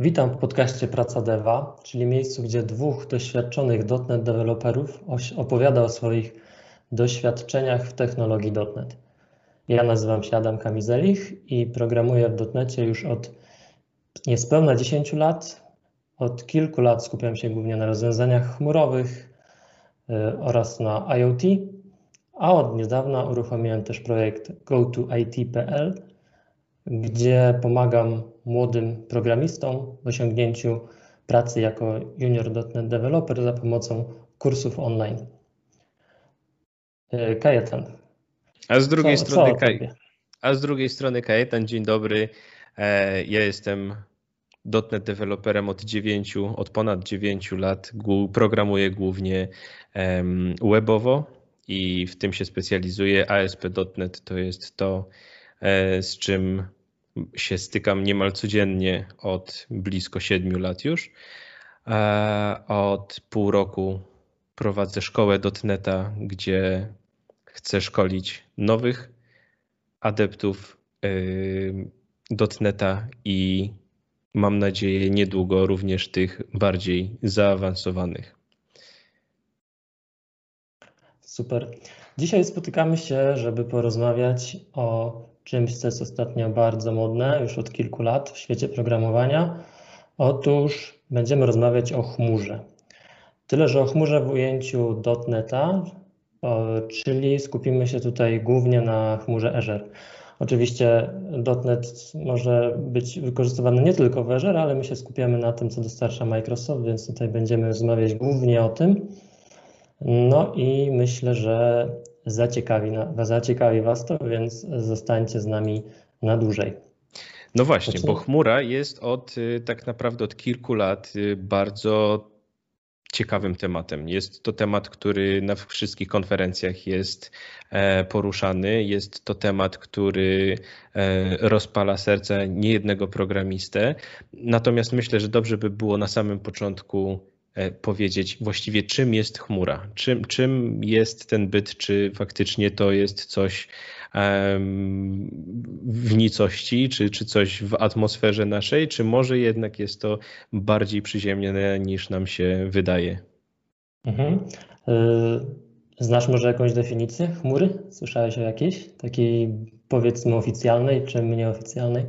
Witam w podcaście Praca Deva, czyli miejscu, gdzie dwóch doświadczonych .NET deweloperów opowiada o swoich doświadczeniach w technologii .NET. Ja nazywam się Adam Kamizelich i programuję w .NETie już od niespełna 10 lat. Od kilku lat skupiam się głównie na rozwiązaniach chmurowych y, oraz na IoT, a od niedawna uruchomiłem też projekt GoToIT.pl, gdzie pomagam młodym programistom w osiągnięciu pracy jako junior.NET developer za pomocą kursów online. E, Kajetan. A z drugiej co, strony co Kaj... A z drugiej strony Kajetan, dzień dobry. E, ja jestem .NET deweloperem od 9, od ponad 9 lat. Programuję głównie webowo i w tym się specjalizuję. ASP.NET to jest to, e, z czym się stykam niemal codziennie od blisko 7 lat już. Od pół roku prowadzę szkołę .NETA, gdzie chcę szkolić nowych adeptów y, .NETA i mam nadzieję niedługo również tych bardziej zaawansowanych. Super. Dzisiaj spotykamy się, żeby porozmawiać o czymś, co jest ostatnio bardzo modne już od kilku lat w świecie programowania. Otóż będziemy rozmawiać o chmurze. Tyle, że o chmurze w ujęciu .NETA, czyli skupimy się tutaj głównie na chmurze Azure. Oczywiście .NET może być wykorzystywany nie tylko w Azure, ale my się skupiamy na tym, co dostarcza Microsoft, więc tutaj będziemy rozmawiać głównie o tym. No i myślę, że zaciekawi, zaciekawi Was to, więc zostańcie z nami na dłużej. No właśnie, bo chmura jest od y, tak naprawdę od kilku lat y, bardzo ciekawym tematem. Jest to temat, który na wszystkich konferencjach jest e, poruszany. Jest to temat, który e, rozpala serce niejednego programistę. Natomiast myślę, że dobrze by było na samym początku powiedzieć właściwie, czym jest chmura, czym, czym jest ten byt, czy faktycznie to jest coś w nicości, czy, czy coś w atmosferze naszej, czy może jednak jest to bardziej przyziemnione niż nam się wydaje. Mhm. E, znasz może jakąś definicję chmury? Słyszałeś o jakiejś takiej powiedzmy oficjalnej czy nieoficjalnej?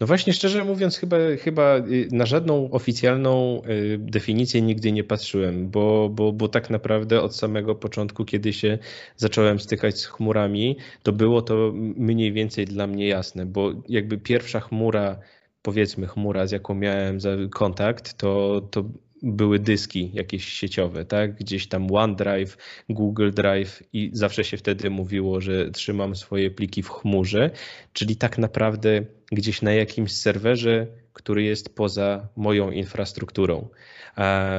No właśnie, szczerze mówiąc, chyba, chyba y, na żadną oficjalną y, definicję nigdy nie patrzyłem, bo, bo, bo tak naprawdę od samego początku, kiedy się zacząłem stykać z chmurami, to było to mniej więcej dla mnie jasne, bo jakby pierwsza chmura, powiedzmy chmura, z jaką miałem kontakt, to, to były dyski jakieś sieciowe, tak? Gdzieś tam OneDrive, Google Drive i zawsze się wtedy mówiło, że trzymam swoje pliki w chmurze, czyli tak naprawdę gdzieś na jakimś serwerze, który jest poza moją infrastrukturą.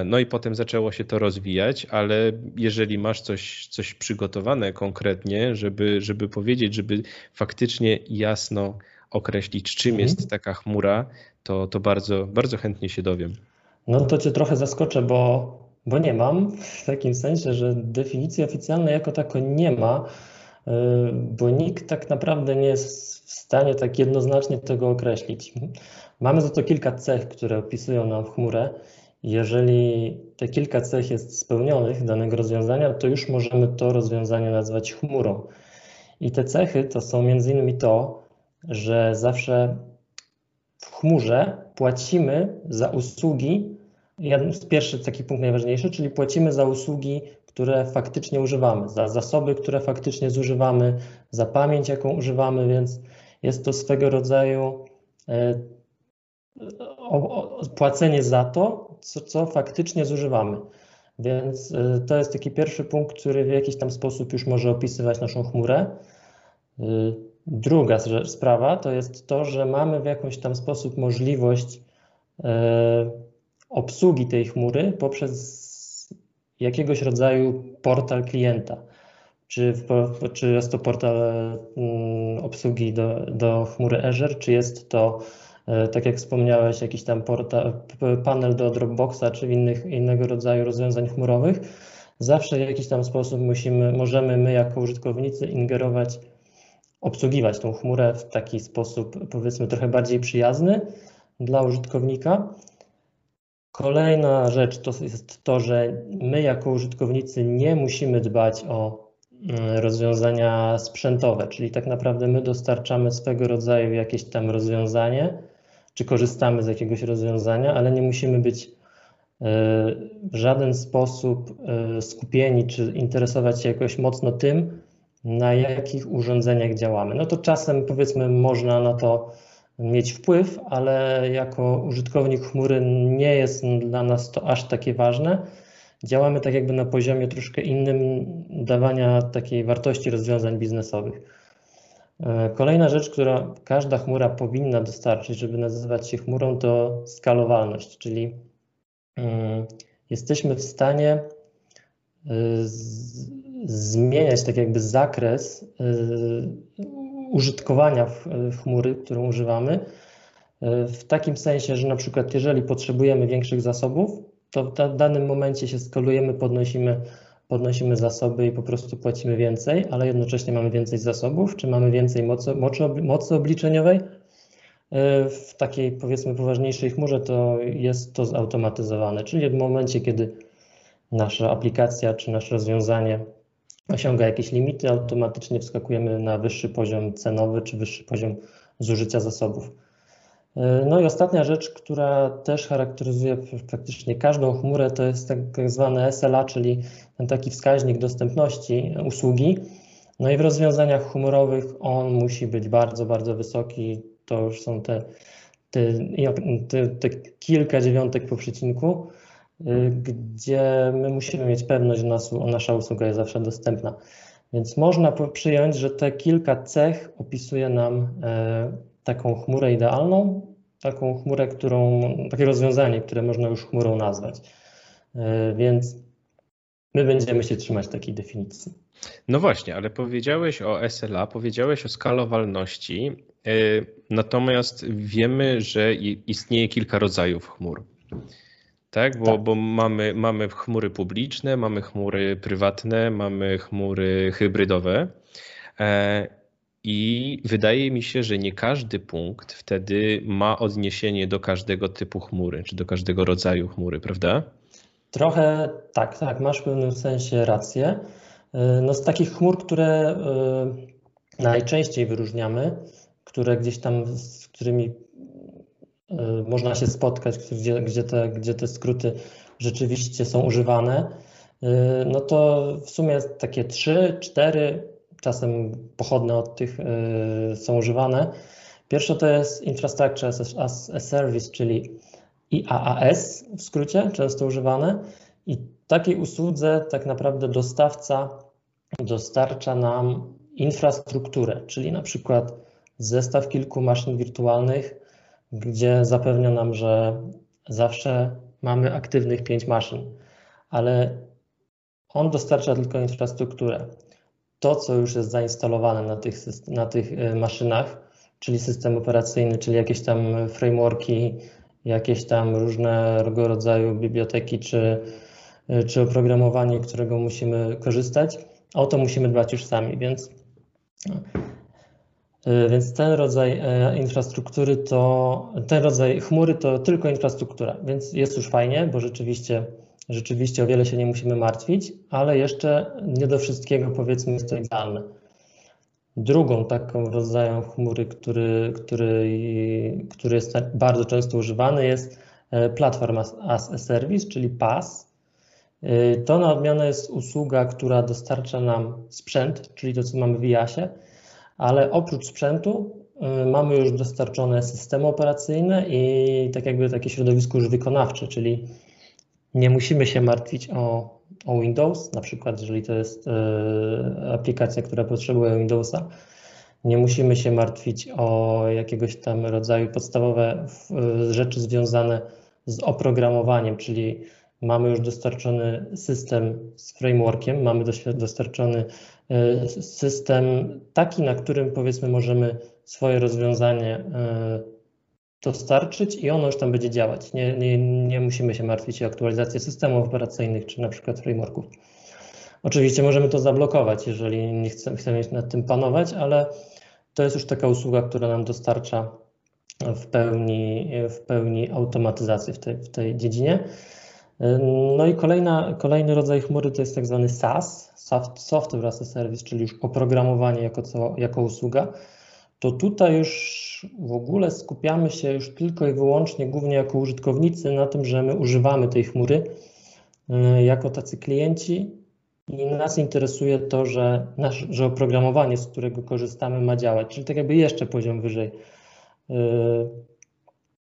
No i potem zaczęło się to rozwijać, ale jeżeli masz coś, coś przygotowane konkretnie, żeby, żeby powiedzieć, żeby faktycznie jasno określić, czym mhm. jest taka chmura, to, to bardzo, bardzo chętnie się dowiem. No to cię trochę zaskoczę, bo, bo nie mam w takim sensie, że definicji oficjalnej jako tako nie ma, y, bo nikt tak naprawdę nie jest w stanie tak jednoznacznie tego określić. Mamy za to kilka cech, które opisują nam chmurę. Jeżeli te kilka cech jest spełnionych danego rozwiązania, to już możemy to rozwiązanie nazwać chmurą. I te cechy to są między innymi to, że zawsze w chmurze płacimy za usługi, pierwszy taki punkt najważniejszy, czyli płacimy za usługi, które faktycznie używamy, za zasoby, które faktycznie zużywamy, za pamięć, jaką używamy, więc jest to swego rodzaju e, płacenie za to, co, co faktycznie zużywamy. Więc e, to jest taki pierwszy punkt, który w jakiś tam sposób już może opisywać naszą chmurę. E, Druga sprawa to jest to, że mamy w jakiś tam sposób możliwość obsługi tej chmury poprzez jakiegoś rodzaju portal klienta. Czy, czy jest to portal mm, obsługi do, do chmury Azure, czy jest to, e, tak jak wspomniałeś, jakiś tam portal, panel do Dropboxa, czy innych, innego rodzaju rozwiązań chmurowych. Zawsze w jakiś tam sposób musimy, możemy my jako użytkownicy ingerować obsługiwać tą chmurę w taki sposób, powiedzmy, trochę bardziej przyjazny, dla użytkownika. Kolejna rzecz to jest to, że my jako użytkownicy nie musimy dbać o mm, rozwiązania sprzętowe, czyli tak naprawdę my dostarczamy swego rodzaju jakieś tam rozwiązanie, czy korzystamy z jakiegoś rozwiązania, ale nie musimy być e, w żaden sposób e, skupieni, czy interesować się jakoś mocno tym, na jakich urządzeniach działamy. No to czasem powiedzmy można na to mieć wpływ, ale jako użytkownik chmury nie jest dla nas to aż takie ważne. Działamy tak jakby na poziomie troszkę innym dawania takiej wartości rozwiązań biznesowych. E, kolejna rzecz, która każda chmura powinna dostarczyć, żeby nazywać się chmurą, to skalowalność, czyli mm, jesteśmy w stanie e, zmieniać tak jakby zakres e, użytkowania chmury, którą używamy, e, w takim sensie, że na przykład jeżeli potrzebujemy większych zasobów, to w danym momencie się skalujemy, podnosimy, podnosimy zasoby i po prostu płacimy więcej, ale jednocześnie mamy więcej zasobów, czy mamy więcej mocy, mocy, mocy obliczeniowej. E, w takiej powiedzmy poważniejszej chmurze to jest to zautomatyzowane, czyli w momencie, kiedy nasza aplikacja czy nasze rozwiązanie osiąga jakieś limity, automatycznie wskakujemy na wyższy poziom cenowy czy wyższy poziom zużycia zasobów. E, no i ostatnia rzecz, która też charakteryzuje praktycznie każdą chmurę, to jest tak, tak zwany SLA, czyli ten taki wskaźnik dostępności usługi. No i w rozwiązaniach chmurowych on musi być bardzo, bardzo wysoki. To już są te, te, te, te kilka dziewiątek po przecinku. Y, gdzie my musimy mieć pewność, że nasza usługa jest zawsze dostępna. Więc można przyjąć, że te kilka cech opisuje nam e, taką chmurę idealną, taką chmurę, którą, takie rozwiązanie, które można już chmurą nazwać. E, więc my będziemy się trzymać takiej definicji. No właśnie, ale powiedziałeś o SLA, powiedziałeś o skalowalności, e, natomiast wiemy, że istnieje kilka rodzajów chmur tak? Bo, tak. bo mamy, mamy chmury publiczne, mamy chmury prywatne, mamy chmury hybrydowe. E, I wydaje mi się, że nie każdy punkt wtedy ma odniesienie do każdego typu chmury, czy do każdego rodzaju chmury, prawda? Trochę tak, tak, masz w pewnym sensie rację. E, no z takich chmur, które e, najczęściej wyróżniamy, które gdzieś tam, z którymi można się spotkać, gdzie, gdzie, te, gdzie te skróty rzeczywiście są używane, y, no to w sumie takie trzy, cztery, czasem pochodne od tych y, są używane. Pierwsze to jest Infrastructure as a Service, czyli IaaS w skrócie, często używane. I takiej usłudze tak naprawdę dostawca dostarcza nam infrastrukturę, czyli na przykład zestaw kilku maszyn wirtualnych, gdzie zapewnia nam, że zawsze mamy aktywnych pięć maszyn, ale on dostarcza tylko infrastrukturę. To, co już jest zainstalowane na tych, na tych y, maszynach, czyli system operacyjny, czyli jakieś tam frameworki, jakieś tam różnego rodzaju biblioteki czy, y, czy oprogramowanie, którego musimy korzystać, o to musimy dbać już sami, więc więc ten rodzaj e, infrastruktury to, ten rodzaj chmury to tylko infrastruktura, więc jest już fajnie, bo rzeczywiście, rzeczywiście o wiele się nie musimy martwić, ale jeszcze nie do wszystkiego powiedzmy jest to idealne. Drugą taką rodzajem chmury, który, który, który jest bardzo często używany jest e, Platform as a Service, czyli PaaS. To na odmianę jest usługa, która dostarcza nam sprzęt, czyli to, co mamy w IaaSie, ale oprócz sprzętu y, mamy już dostarczone systemy operacyjne i tak jakby takie środowisko już wykonawcze, czyli nie musimy się martwić o, o Windows, na przykład jeżeli to jest y, aplikacja, która potrzebuje Windowsa, nie musimy się martwić o jakiegoś tam rodzaju podstawowe y, rzeczy związane z oprogramowaniem, czyli mamy już dostarczony system z frameworkiem, mamy dostarczony system taki, na którym powiedzmy możemy swoje rozwiązanie e, dostarczyć i ono już tam będzie działać. Nie, nie, nie musimy się martwić o aktualizację systemów operacyjnych czy na przykład frameworków. Oczywiście możemy to zablokować, jeżeli nie chcemy, chcemy nad tym panować, ale to jest już taka usługa, która nam dostarcza w pełni, w pełni automatyzację w tej, w tej dziedzinie. No i kolejna, kolejny rodzaj chmury to jest tak zwany SaaS, Software as a Service, czyli już oprogramowanie jako, co, jako usługa. To tutaj już w ogóle skupiamy się już tylko i wyłącznie, głównie jako użytkownicy, na tym, że my używamy tej chmury y, jako tacy klienci i nas interesuje to, że, nasz, że oprogramowanie, z którego korzystamy, ma działać, czyli tak jakby jeszcze poziom wyżej.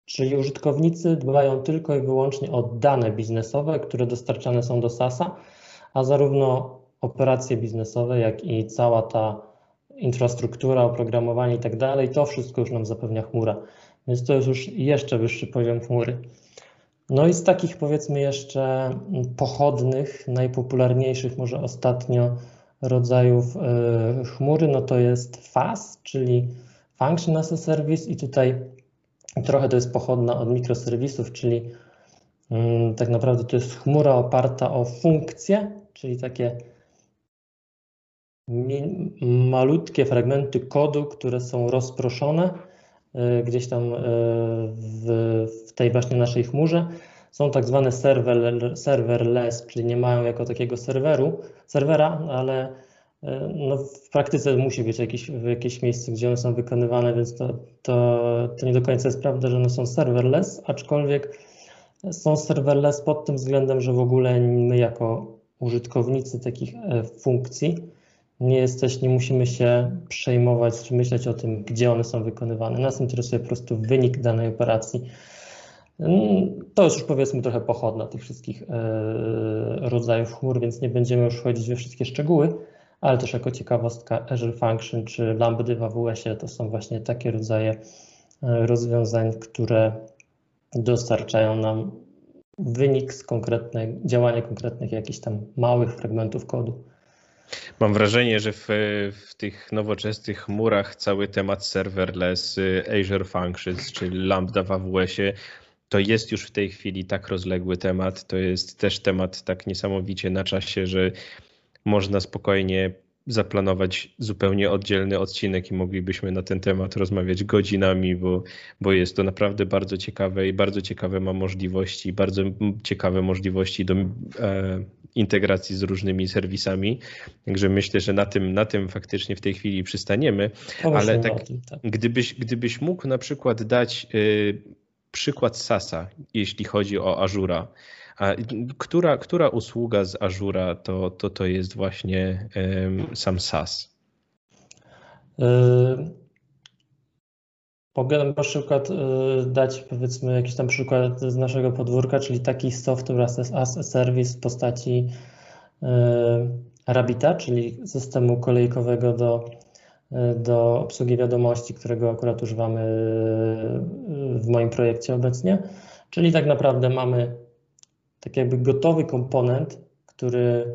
Czyli użytkownicy dbają tylko i wyłącznie o dane biznesowe, które dostarczane są do SASa, a zarówno operacje biznesowe, jak i cała ta infrastruktura, oprogramowanie i tak dalej, to wszystko już nam zapewnia chmura. Więc to jest już jeszcze wyższy poziom chmury. No i z takich powiedzmy jeszcze pochodnych, najpopularniejszych może ostatnio rodzajów e, chmury, no to jest FAS, czyli Function as a Service i tutaj trochę to jest pochodna od mikroserwisów, czyli mm, tak naprawdę to jest chmura oparta o funkcje, czyli takie malutkie fragmenty kodu, które są rozproszone e, gdzieś tam e, w, w tej właśnie naszej chmurze. Są tak zwane server, serverless, czyli nie mają jako takiego serweru, serwera, ale no w praktyce musi być jakieś, jakieś miejsce, gdzie one są wykonywane, więc to, to, to nie do końca jest prawda, że one są serverless, aczkolwiek są serverless pod tym względem, że w ogóle my jako użytkownicy takich funkcji nie jesteś, nie musimy się przejmować czy myśleć o tym, gdzie one są wykonywane. Nas interesuje po prostu wynik danej operacji. Mm, to jest już powiedzmy trochę pochodna tych wszystkich e, rodzajów chmur, więc nie będziemy już wchodzić we wszystkie szczegóły, ale też jako ciekawostka Azure Function czy Lambda w AWS-ie to są właśnie takie rodzaje e, rozwiązań, które dostarczają nam wynik z konkretnych, działania konkretnych jakichś tam małych fragmentów kodu. Mam wrażenie, że w, w, tych nowoczesnych chmurach cały temat serverless, y, Azure Functions czy Lambda w AWS-ie to jest już w tej chwili tak rozległy temat. To jest też temat tak niesamowicie na czasie, że można spokojnie zaplanować zupełnie oddzielny odcinek i moglibyśmy na ten temat rozmawiać godzinami, bo, bo jest to naprawdę bardzo ciekawe i bardzo ciekawe ma możliwości, bardzo ciekawe możliwości do e, integracji z różnymi serwisami. Także myślę, że na tym, na tym faktycznie w tej chwili przystaniemy. Ale tak, tym, tak. Gdybyś, gdybyś mógł na przykład dać y, przykład SASa, jeśli chodzi o Azura, a która, która usługa z Azura to, to, to jest właśnie sam SaaS? Yy, mogę na przykład yy, dać powiedzmy jakiś tam przykład z naszego podwórka, czyli taki software as a service w postaci yy, Rabbita, czyli systemu kolejkowego do, do obsługi wiadomości, którego akurat używamy w moim projekcie obecnie. Czyli tak naprawdę mamy tak jakby gotowy komponent, który,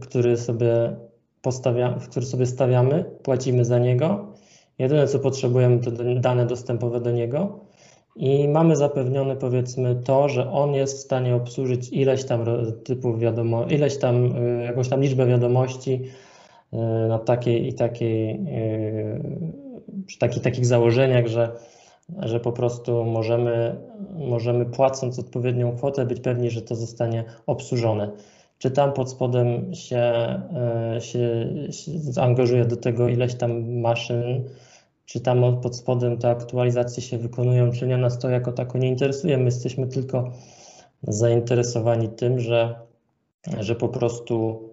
który sobie postawia, który sobie stawiamy, płacimy za niego. Jedyne co potrzebujemy to dane dostępowe do niego i mamy zapewnione powiedzmy to, że on jest w stanie obsłużyć ileś tam typów wiadomości, ileś tam, y, jakąś tam liczbę wiadomości y, na takiej i takiej, y, przy takich, takich założeniach, że że po prostu możemy, możemy płacąc odpowiednią kwotę być pewni, że to zostanie obsłużone. Czy tam pod spodem się, e, się, się zaangażuje do tego ileś tam maszyn, czy tam pod spodem te aktualizacje się wykonują, czy nie, nas to jako tako nie interesuje. My jesteśmy tylko zainteresowani tym, że, że po prostu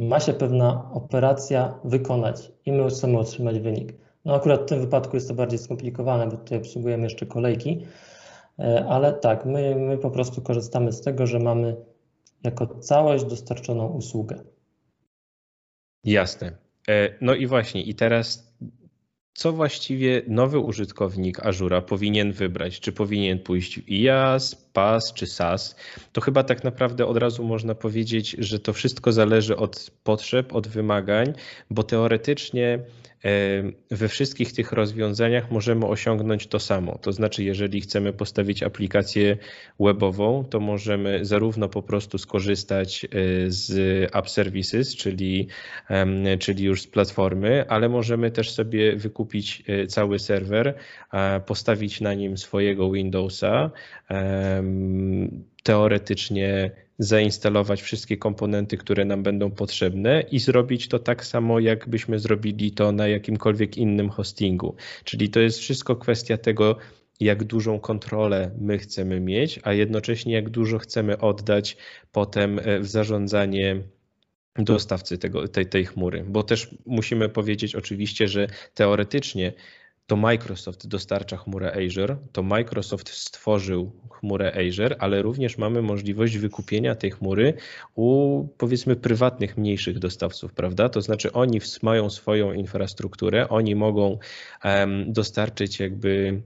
ma się pewna operacja wykonać i my chcemy otrzymać wynik. No akurat w tym wypadku jest to bardziej skomplikowane, bo tutaj obsługujemy jeszcze kolejki, e, ale tak, my, my po prostu korzystamy z tego, że mamy jako całość dostarczoną usługę. Jasne. E, no i właśnie, i teraz co właściwie nowy użytkownik Azura powinien wybrać? Czy powinien pójść w IaaS, PaaS czy SaaS, to chyba tak naprawdę od razu można powiedzieć, że to wszystko zależy od potrzeb, od wymagań, bo teoretycznie we wszystkich tych rozwiązaniach możemy osiągnąć to samo. To znaczy, jeżeli chcemy postawić aplikację webową, to możemy zarówno po prostu skorzystać e, z App Services, czyli, czyli już z platformy, ale możemy też sobie wykupić e, cały serwer, postawić na nim swojego Windowsa teoretycznie zainstalować wszystkie komponenty, które nam będą potrzebne i zrobić to tak samo, jakbyśmy zrobili to na jakimkolwiek innym hostingu. Czyli to jest wszystko kwestia tego, jak dużą kontrolę my chcemy mieć, a jednocześnie jak dużo chcemy oddać potem e, w zarządzanie dostawcy tego, tej, tej chmury. Bo też musimy powiedzieć oczywiście, że teoretycznie to Microsoft dostarcza chmurę Azure, to Microsoft stworzył chmurę Azure, ale również mamy możliwość wykupienia tej chmury u powiedzmy prywatnych, mniejszych dostawców, prawda? To znaczy oni mają swoją infrastrukturę, oni mogą dostarczyć jakby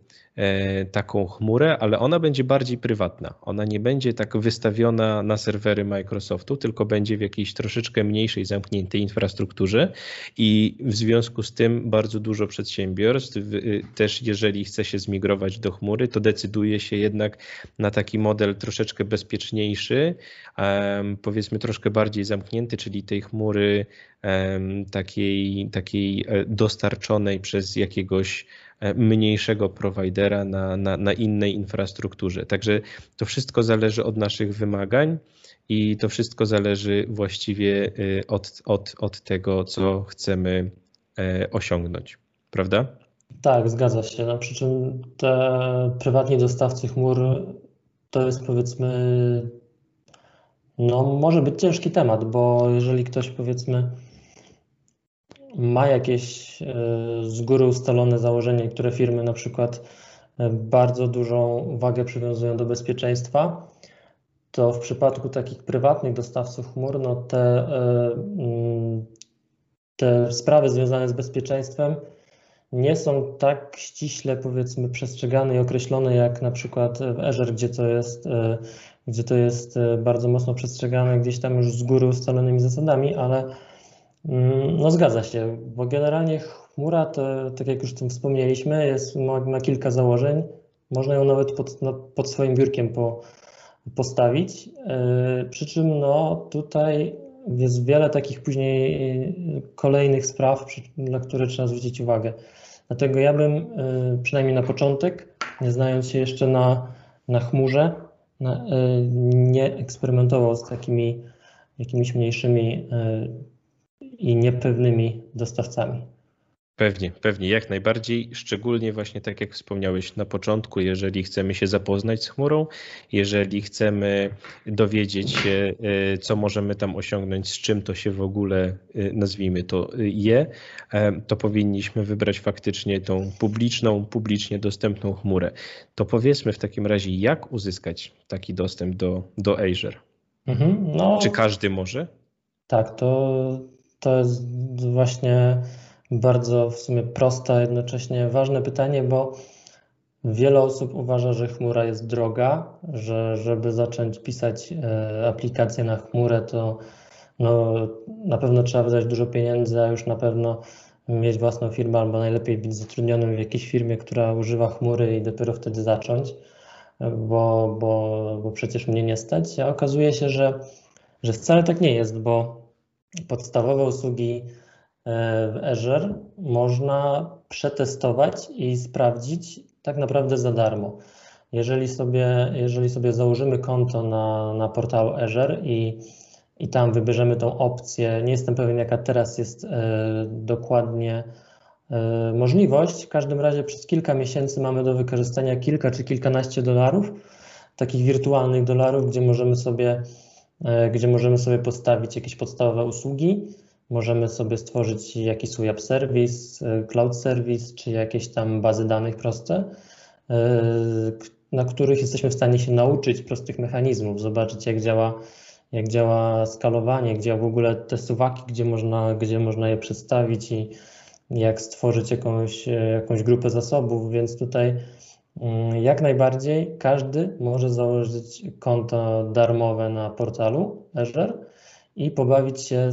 taką chmurę, ale ona będzie bardziej prywatna. Ona nie będzie tak wystawiona na serwery Microsoftu, tylko będzie w jakiejś troszeczkę mniejszej, zamkniętej infrastrukturze i w związku z tym bardzo dużo przedsiębiorstw y, też jeżeli chce się zmigrować do chmury, to decyduje się jednak na taki model troszeczkę bezpieczniejszy, powiedzmy troszkę bardziej zamknięty, czyli tej chmury takiej, takiej e, dostarczonej przez jakiegoś E, mniejszego prowajdera na, na, na innej infrastrukturze. Także to wszystko zależy od naszych wymagań i to wszystko zależy właściwie e, od, od, od tego, co chcemy e, osiągnąć. Prawda? Tak, zgadza się. No, przy czym te prywatni dostawcy chmur to jest powiedzmy, no może być ciężki temat, bo jeżeli ktoś powiedzmy ma jakieś e, z góry ustalone założenie, niektóre firmy na przykład e, bardzo dużą wagę przywiązują do bezpieczeństwa, to w przypadku takich prywatnych dostawców chmur, no te, e, mm, te sprawy związane z bezpieczeństwem nie są tak ściśle powiedzmy przestrzegane i określone jak na przykład w Azure, gdzie to jest, gdzie to jest bardzo mocno przestrzegane gdzieś tam już z góry ustalonymi zasadami, ale no zgadza się, bo generalnie chmura, to, tak jak już tym wspomnieliśmy, jest, ma, ma kilka założeń. Można ją nawet pod, no, pod swoim biurkiem po, postawić. Yy, przy czym no, tutaj jest wiele takich później kolejnych spraw, na które trzeba zwrócić uwagę. Dlatego ja bym yy, przynajmniej na początek, nie znając się jeszcze na, na chmurze, na, nie eksperymentował z takimi jakimiś mniejszymi i niepewnymi dostawcami. Pewnie, pewnie, jak najbardziej, szczególnie właśnie tak jak wspomniałeś na początku, jeżeli chcemy się zapoznać z chmurą, jeżeli chcemy dowiedzieć się, e, co możemy tam osiągnąć, z czym to się w ogóle, e, nazwijmy to, e, je, to powinniśmy wybrać faktycznie tą publiczną, publicznie dostępną chmurę. To powiedzmy w takim razie, jak uzyskać taki dostęp do, do Azure? Mhm, no, Czy każdy może? Tak, to to jest właśnie bardzo w sumie proste, a jednocześnie ważne pytanie, bo wiele osób uważa, że chmura jest droga, że żeby zacząć pisać e, aplikację na chmurę, to no, na pewno trzeba wydać dużo pieniędzy, a już na pewno mieć własną firmę, albo najlepiej być zatrudnionym w jakiejś firmie, która używa chmury i dopiero wtedy zacząć, bo, bo, bo przecież mnie nie stać. A okazuje się, że, że wcale tak nie jest, bo podstawowe usługi e, w Azure można przetestować i sprawdzić tak naprawdę za darmo. Jeżeli sobie, jeżeli sobie założymy konto na, na portalu Azure i, i tam wybierzemy tą opcję, nie jestem pewien jaka teraz jest e, dokładnie e, możliwość, w każdym razie przez kilka miesięcy mamy do wykorzystania kilka czy kilkanaście dolarów, takich wirtualnych dolarów, gdzie możemy sobie gdzie możemy sobie postawić jakieś podstawowe usługi, możemy sobie stworzyć jakiś swój app service, e, cloud service, czy jakieś tam bazy danych proste, e, na których jesteśmy w stanie się nauczyć prostych mechanizmów, zobaczyć jak działa, jak działa skalowanie, gdzie w ogóle te suwaki, gdzie można, gdzie można je przedstawić i jak stworzyć jakąś, jakąś grupę zasobów, więc tutaj jak najbardziej każdy może założyć konto darmowe na portalu Azure i pobawić się,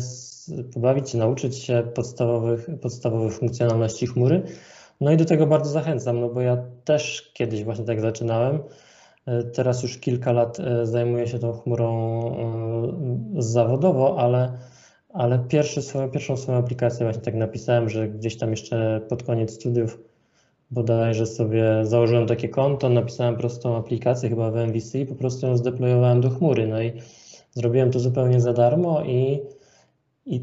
pobawić się nauczyć się podstawowych, podstawowych funkcjonalności chmury. No i do tego bardzo zachęcam, no bo ja też kiedyś właśnie tak zaczynałem. E, teraz już kilka lat e, zajmuję się tą chmurą e, zawodowo, ale, ale pierwszy swoją, pierwszą swoją aplikację właśnie tak napisałem, że gdzieś tam jeszcze pod koniec studiów bodajże sobie założyłem takie konto, napisałem prostą aplikację chyba w MVC i po prostu ją zdeployowałem do chmury. No i zrobiłem to zupełnie za darmo i, i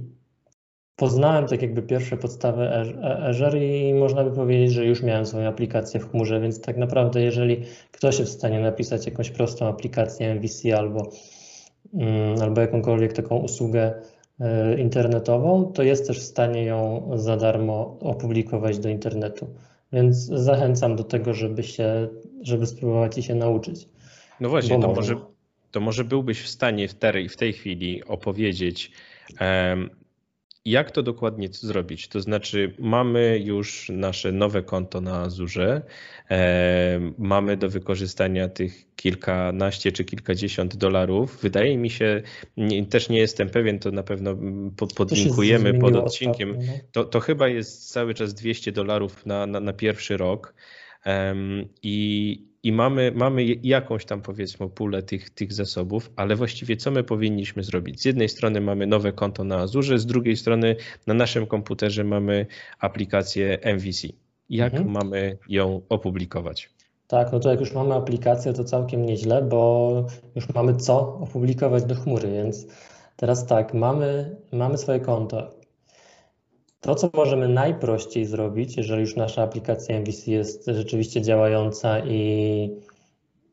poznałem tak jakby pierwsze podstawy Azure i można by powiedzieć, że już miałem swoją aplikację w chmurze, więc tak naprawdę jeżeli ktoś jest w stanie napisać jakąś prostą aplikację MVC albo, mm, albo jakąkolwiek taką usługę e, internetową, to jest też w stanie ją za darmo opublikować do internetu. Więc zachęcam do tego, żeby się, żeby spróbować i się nauczyć. No właśnie, to może, to może byłbyś w stanie w tej, w tej chwili opowiedzieć, jak to dokładnie zrobić? To znaczy, mamy już nasze nowe konto na Azurze, e, mamy do wykorzystania tych kilkanaście czy kilkadziesiąt dolarów. Wydaje mi się, nie, też nie jestem pewien, to na pewno podlinkujemy pod odcinkiem. Ostatnio, no. to, to chyba jest cały czas 200 dolarów na, na, na pierwszy rok. I, i mamy, mamy jakąś tam powiedzmy pulę tych, tych zasobów, ale właściwie co my powinniśmy zrobić? Z jednej strony mamy nowe konto na Azure, z drugiej strony na naszym komputerze mamy aplikację MVC. Jak mhm. mamy ją opublikować? Tak, no to jak już mamy aplikację, to całkiem nieźle, bo już mamy co opublikować do chmury, więc teraz tak, mamy, mamy swoje konto. To, co możemy najprościej zrobić, jeżeli już nasza aplikacja MVC jest rzeczywiście działająca i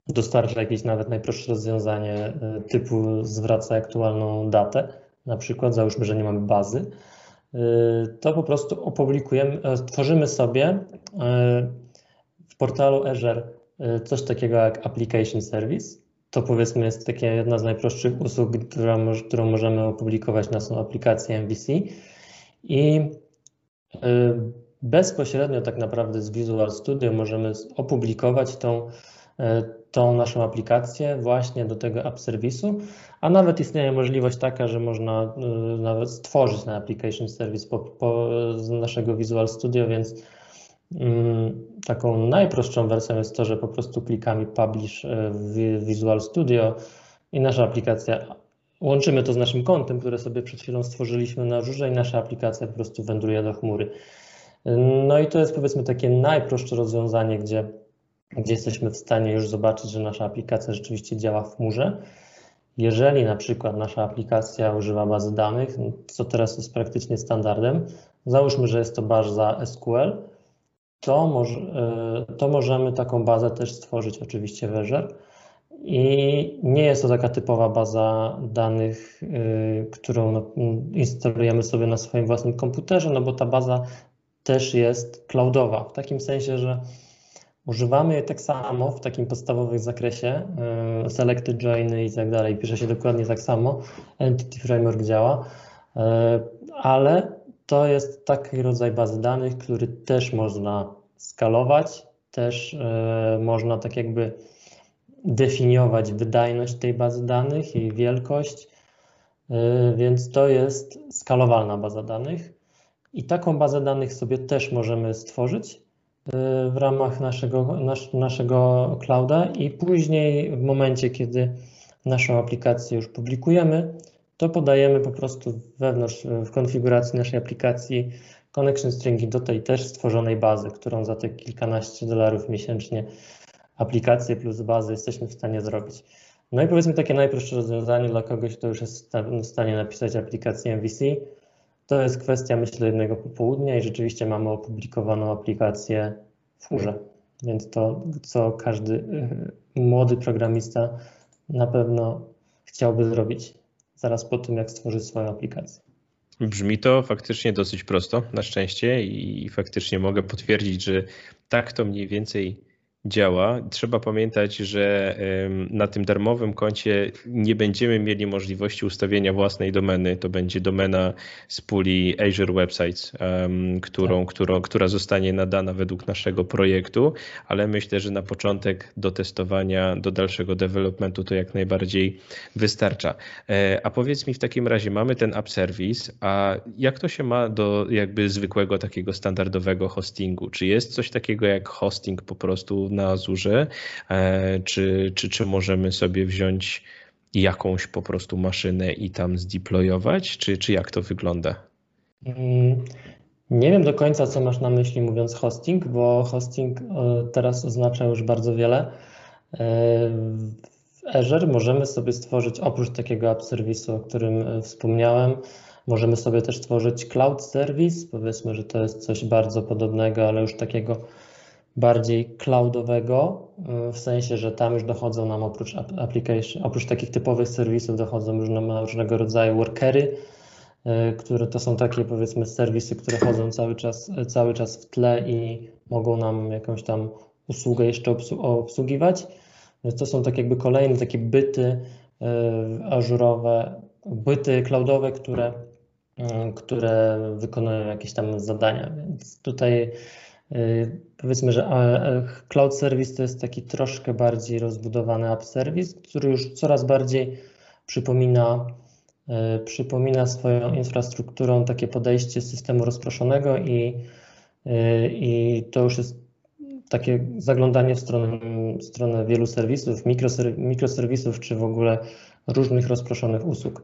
dostarcza jakieś nawet najprostsze rozwiązanie e, typu zwraca aktualną datę, na przykład załóżmy, że nie mamy bazy, e, to po prostu opublikujemy, e, tworzymy sobie w portalu Azure coś takiego jak Application Service. To powiedzmy jest takie jedna z najprostszych usług, którą, którą możemy opublikować na naszą aplikację MVC i y, bezpośrednio tak naprawdę z Visual Studio możemy opublikować tą, y, tą naszą aplikację właśnie do tego app serwisu, a nawet istnieje możliwość taka, że można y, nawet stworzyć na application service po, po, z naszego Visual Studio, więc taką najprostszą wersją jest to, że po prostu klikamy publish w Visual Studio i nasza aplikacja Łączymy to z naszym kontem, które sobie przed chwilą stworzyliśmy na żurze i nasza aplikacja po prostu wędruje do chmury. No i to jest powiedzmy takie najprostsze rozwiązanie, gdzie, gdzie jesteśmy w stanie już zobaczyć, że nasza aplikacja rzeczywiście działa w chmurze. Jeżeli na przykład nasza aplikacja używa bazy danych, co teraz jest praktycznie standardem, załóżmy, że jest to baza SQL, to, może, e, to możemy taką bazę też stworzyć oczywiście w Azure i nie jest to taka typowa baza danych, y, którą no, instalujemy sobie na swoim własnym komputerze, no bo ta baza też jest cloudowa, w takim sensie, że używamy jej tak samo w takim podstawowym zakresie, y, selected joiny i tak dalej, pisze się dokładnie tak samo, Entity Framework działa, y, ale to jest taki rodzaj bazy danych, który też można skalować, też można tak jakby definiować wydajność tej bazy danych, jej wielkość, y, więc to jest skalowalna baza danych. I taką bazę danych sobie też możemy stworzyć y, w ramach naszego, nas, naszego clouda i później w momencie, kiedy naszą aplikację już publikujemy, to podajemy po prostu wewnątrz w konfiguracji naszej aplikacji connection stringi do tej też stworzonej bazy, którą za te kilkanaście dolarów miesięcznie aplikacje plus bazy jesteśmy w stanie zrobić. No i powiedzmy takie najprostsze rozwiązanie dla kogoś, kto już jest w stanie napisać aplikację MVC, to jest kwestia myślę jednego popołudnia i rzeczywiście mamy opublikowaną aplikację w chmurze. Więc to, co każdy y, młody programista na pewno chciałby zrobić zaraz po tym, jak stworzy swoją aplikację. Brzmi to faktycznie dosyć prosto, na szczęście, i faktycznie mogę potwierdzić, że tak to mniej więcej działa. Trzeba pamiętać, że na tym darmowym koncie nie będziemy mieli możliwości ustawienia własnej domeny. To będzie domena z puli Azure Websites, którą, tak. którą, która zostanie nadana według naszego projektu, ale myślę, że na początek do testowania, do dalszego developmentu to jak najbardziej wystarcza. E, a powiedz mi w takim razie, mamy ten app service, a jak to się ma do jakby zwykłego takiego standardowego hostingu? Czy jest coś takiego jak hosting po prostu na Azurze, e, czy, czy, czy możemy sobie wziąć jakąś po prostu maszynę i tam zdeployować, czy, czy jak to wygląda? Mm, nie wiem do końca, co masz na myśli mówiąc hosting, bo hosting e, teraz oznacza już bardzo wiele. E, w Azure możemy sobie stworzyć oprócz takiego app serwisu, o którym wspomniałem, możemy sobie też tworzyć cloud service. Powiedzmy, że to jest coś bardzo podobnego, ale już takiego bardziej cloudowego, y, w sensie, że tam już dochodzą nam oprócz application, oprócz takich typowych serwisów dochodzą już nam różnego rodzaju workery, y, które to są takie powiedzmy serwisy, które chodzą cały czas, cały czas w tle i mogą nam jakąś tam usługę jeszcze obsługiwać. Więc to są tak jakby kolejne takie byty ażurowe, byty cloudowe, które, które wykonują jakieś tam zadania. Więc tutaj powiedzmy, że Cloud Service to jest taki troszkę bardziej rozbudowany App Service, który już coraz bardziej przypomina, y, przypomina swoją infrastrukturą takie podejście systemu rozproszonego i, y, i to już jest takie zaglądanie w stronę, w stronę wielu serwisów, mikroserwisów czy w ogóle różnych rozproszonych usług.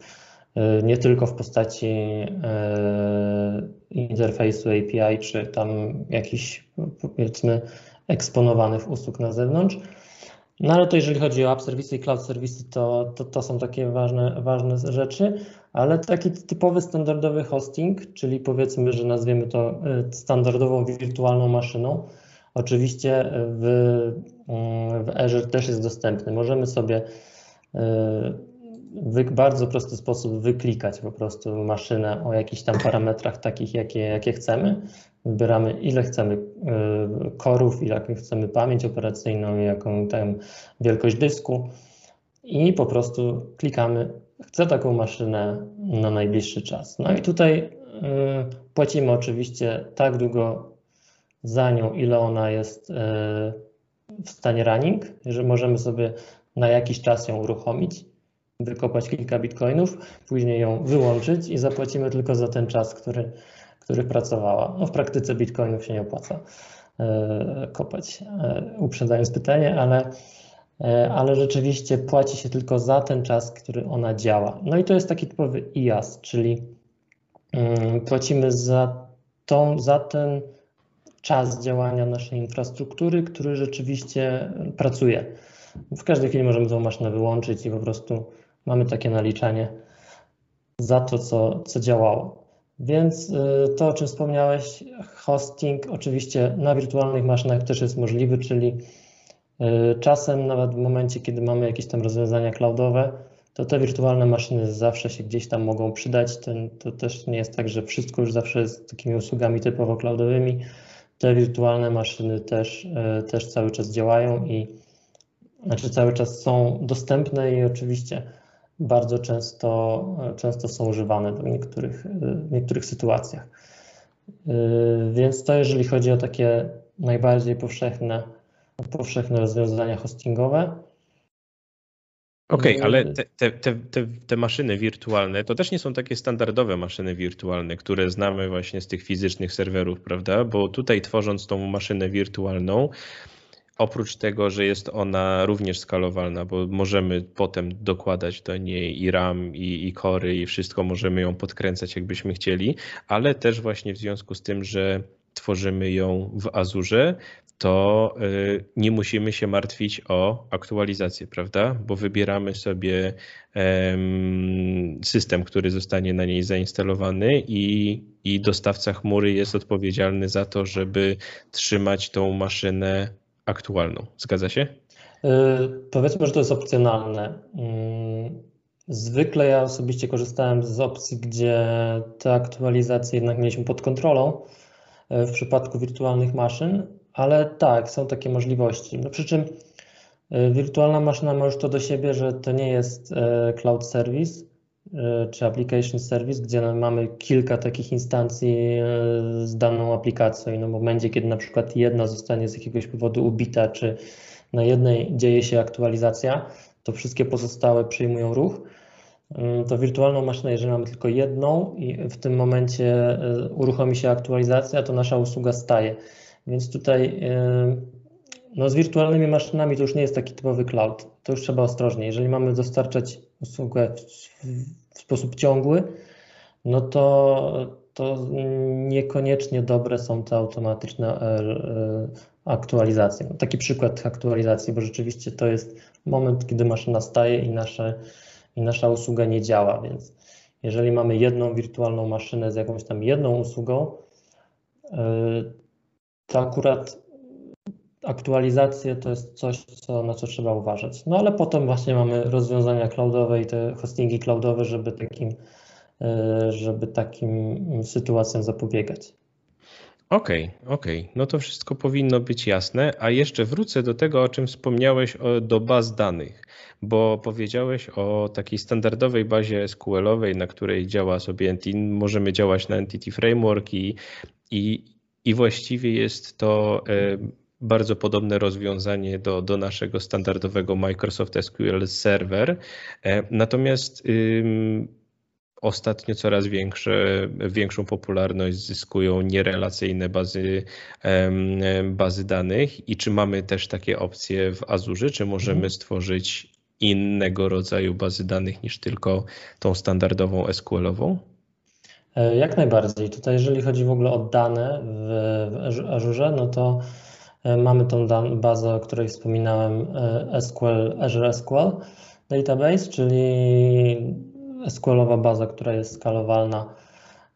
E, nie tylko w postaci e, interfejsu API, czy tam jakichś powiedzmy eksponowanych usług na zewnątrz. No ale to jeżeli chodzi o app serwisy i cloud serwisy, to, to, to są takie ważne, ważne rzeczy, ale taki typowy standardowy hosting, czyli powiedzmy, że nazwiemy to e, standardową wirtualną maszyną, oczywiście w, w Azure też jest dostępny. Możemy sobie w bardzo prosty sposób wyklikać po prostu maszynę o jakichś tam parametrach takich, jakie, jakie chcemy. Wybieramy ile chcemy y, korów, ile chcemy pamięć operacyjną, jaką tam wielkość dysku i po prostu klikamy chcę taką maszynę na najbliższy czas. No i tutaj y, płacimy oczywiście tak długo za nią, ile ona jest y, w stanie running, że możemy sobie na jakiś czas ją uruchomić wykopać kilka bitcoinów, później ją wyłączyć i zapłacimy tylko za ten czas, który, który pracowała. No w praktyce bitcoinów się nie opłaca e, kopać, e, uprzedzając pytanie, ale, e, ale rzeczywiście płaci się tylko za ten czas, który ona działa. No i to jest taki typowy IaaS, czyli mm, płacimy za, tą, za ten czas działania naszej infrastruktury, który rzeczywiście pracuje. W każdej chwili możemy tą maszynę wyłączyć i po prostu mamy takie naliczanie za to, co, co działało. Więc y, to, o czym wspomniałeś, hosting oczywiście na wirtualnych maszynach też jest możliwy, czyli y, czasem nawet w momencie, kiedy mamy jakieś tam rozwiązania cloudowe, to te wirtualne maszyny zawsze się gdzieś tam mogą przydać. To, to też nie jest tak, że wszystko już zawsze jest takimi usługami typowo cloudowymi. Te wirtualne maszyny też, y, też cały czas działają i znaczy cały czas są dostępne i oczywiście bardzo często, często są używane w niektórych, w niektórych sytuacjach. Więc to jeżeli chodzi o takie najbardziej powszechne, powszechne rozwiązania hostingowe. Okej, okay, ale te, te, te, te, maszyny wirtualne to też nie są takie standardowe maszyny wirtualne, które znamy właśnie z tych fizycznych serwerów, prawda? Bo tutaj tworząc tą maszynę wirtualną, Oprócz tego, że jest ona również skalowalna, bo możemy potem dokładać do niej i RAM, i, i kory, i wszystko możemy ją podkręcać, jakbyśmy chcieli, ale też właśnie w związku z tym, że tworzymy ją w Azurze, to y, nie musimy się martwić o aktualizację, prawda? Bo wybieramy sobie system, który zostanie na niej zainstalowany i, i dostawca chmury jest odpowiedzialny za to, żeby trzymać tą maszynę aktualną. Zgadza się? Yy, powiedzmy, że to jest opcjonalne. Yy, zwykle ja osobiście korzystałem z opcji, gdzie te aktualizacje jednak mieliśmy pod kontrolą yy, w przypadku wirtualnych maszyn, ale tak, są takie możliwości. No przy czym wirtualna maszyna ma już to do siebie, że to nie jest cloud service, czy application service, gdzie mamy kilka takich instancji e, z daną aplikacją i no momencie, kiedy na przykład jedna zostanie z jakiegoś powodu ubita, czy na jednej dzieje się aktualizacja, to wszystkie pozostałe przyjmują ruch. Mm, to wirtualną maszynę, jeżeli mamy tylko jedną i w tym momencie e, uruchomi się aktualizacja, to nasza usługa staje. Więc tutaj no z wirtualnymi maszynami to już nie jest taki typowy cloud. To już trzeba ostrożnie. Jeżeli mamy dostarczać usługę w, sposób ciągły, no to, to niekoniecznie dobre są te automatyczne e, e, aktualizacje. No taki przykład aktualizacji, bo rzeczywiście to jest moment, kiedy maszyna staje i, nasze, i nasza usługa nie działa, więc jeżeli mamy jedną wirtualną maszynę z jakąś tam jedną usługą, e, to akurat aktualizacje to jest coś, co, na co trzeba uważać. No ale potem właśnie mamy rozwiązania cloudowe i te hostingi cloudowe, żeby takim, e, żeby takim sytuacjom zapobiegać. Okej, okay, okej. Okay. No to wszystko powinno być jasne. A jeszcze wrócę do tego, o czym wspomniałeś, o, do baz danych, bo powiedziałeś o takiej standardowej bazie SQL-owej, na której działa sobie Entity. Możemy działać na Entity Framework i, i, i właściwie jest to e, bardzo podobne rozwiązanie do, do naszego standardowego Microsoft SQL Server. E, natomiast ostatnio coraz większe, większą popularność zyskują nierelacyjne bazy, bazy danych i czy mamy też takie opcje w Azure, czy możemy mhm. stworzyć innego rodzaju bazy danych niż tylko tą standardową SQL-ową? E, jak najbardziej. Tutaj jeżeli chodzi w ogóle o dane w Azure, no to mamy tą bazę, o której wspominałem, e, SQL, Azure SQL Database, czyli SQL-owa baza, która jest skalowalna.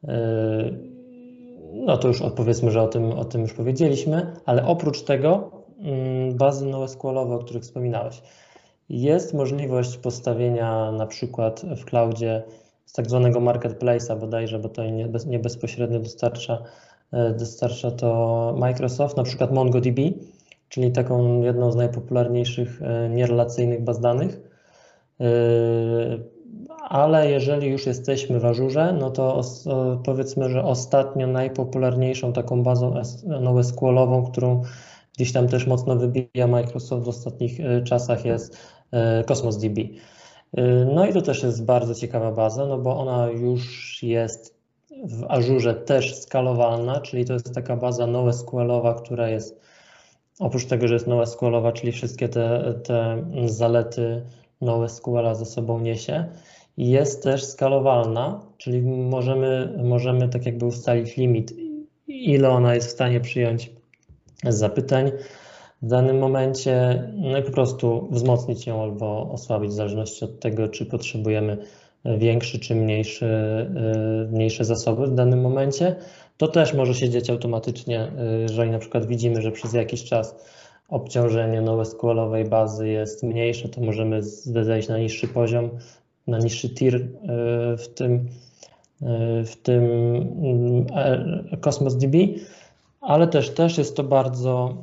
E, no to już powiedzmy, że o tym, o tym już powiedzieliśmy, ale oprócz tego mm, bazy NoSQL-owe, o których wspominałeś. Jest możliwość postawienia na przykład w cloudzie z tak zwanego marketplace'a bodajże, bo to nie, bez, nie bezpośrednio dostarcza E, dostarcza to Microsoft, na przykład MongoDB, czyli taką jedną z najpopularniejszych e, nierelacyjnych baz danych. E, ale jeżeli już jesteśmy w Azure, no to powiedzmy, że ostatnio najpopularniejszą taką bazą NoSQL-ową, którą gdzieś tam też mocno wybija Microsoft w ostatnich czasach jest Cosmos DB. No i to też jest bardzo ciekawa baza, no bo ona już jest w Azure też skalowalna, czyli to jest taka baza NoSQL-owa, która jest oprócz tego, że jest NoSQL-owa, czyli wszystkie te, te zalety NoSQL-a ze sobą niesie, jest też skalowalna, czyli możemy, możemy tak jakby ustalić limit, ile ona jest w stanie przyjąć zapytań w danym momencie, no i po prostu wzmocnić ją albo osłabić w zależności od tego, czy potrzebujemy większy czy mniejszy, y, mniejsze zasoby w danym momencie. To też może się dziać automatycznie, y, jeżeli na przykład widzimy, że przez jakiś czas obciążenie NoSQL-owej bazy jest mniejsze, to możemy zejść na niższy poziom, na niższy tier y, w tym, w tym Cosmos DB, ale też, też jest to bardzo,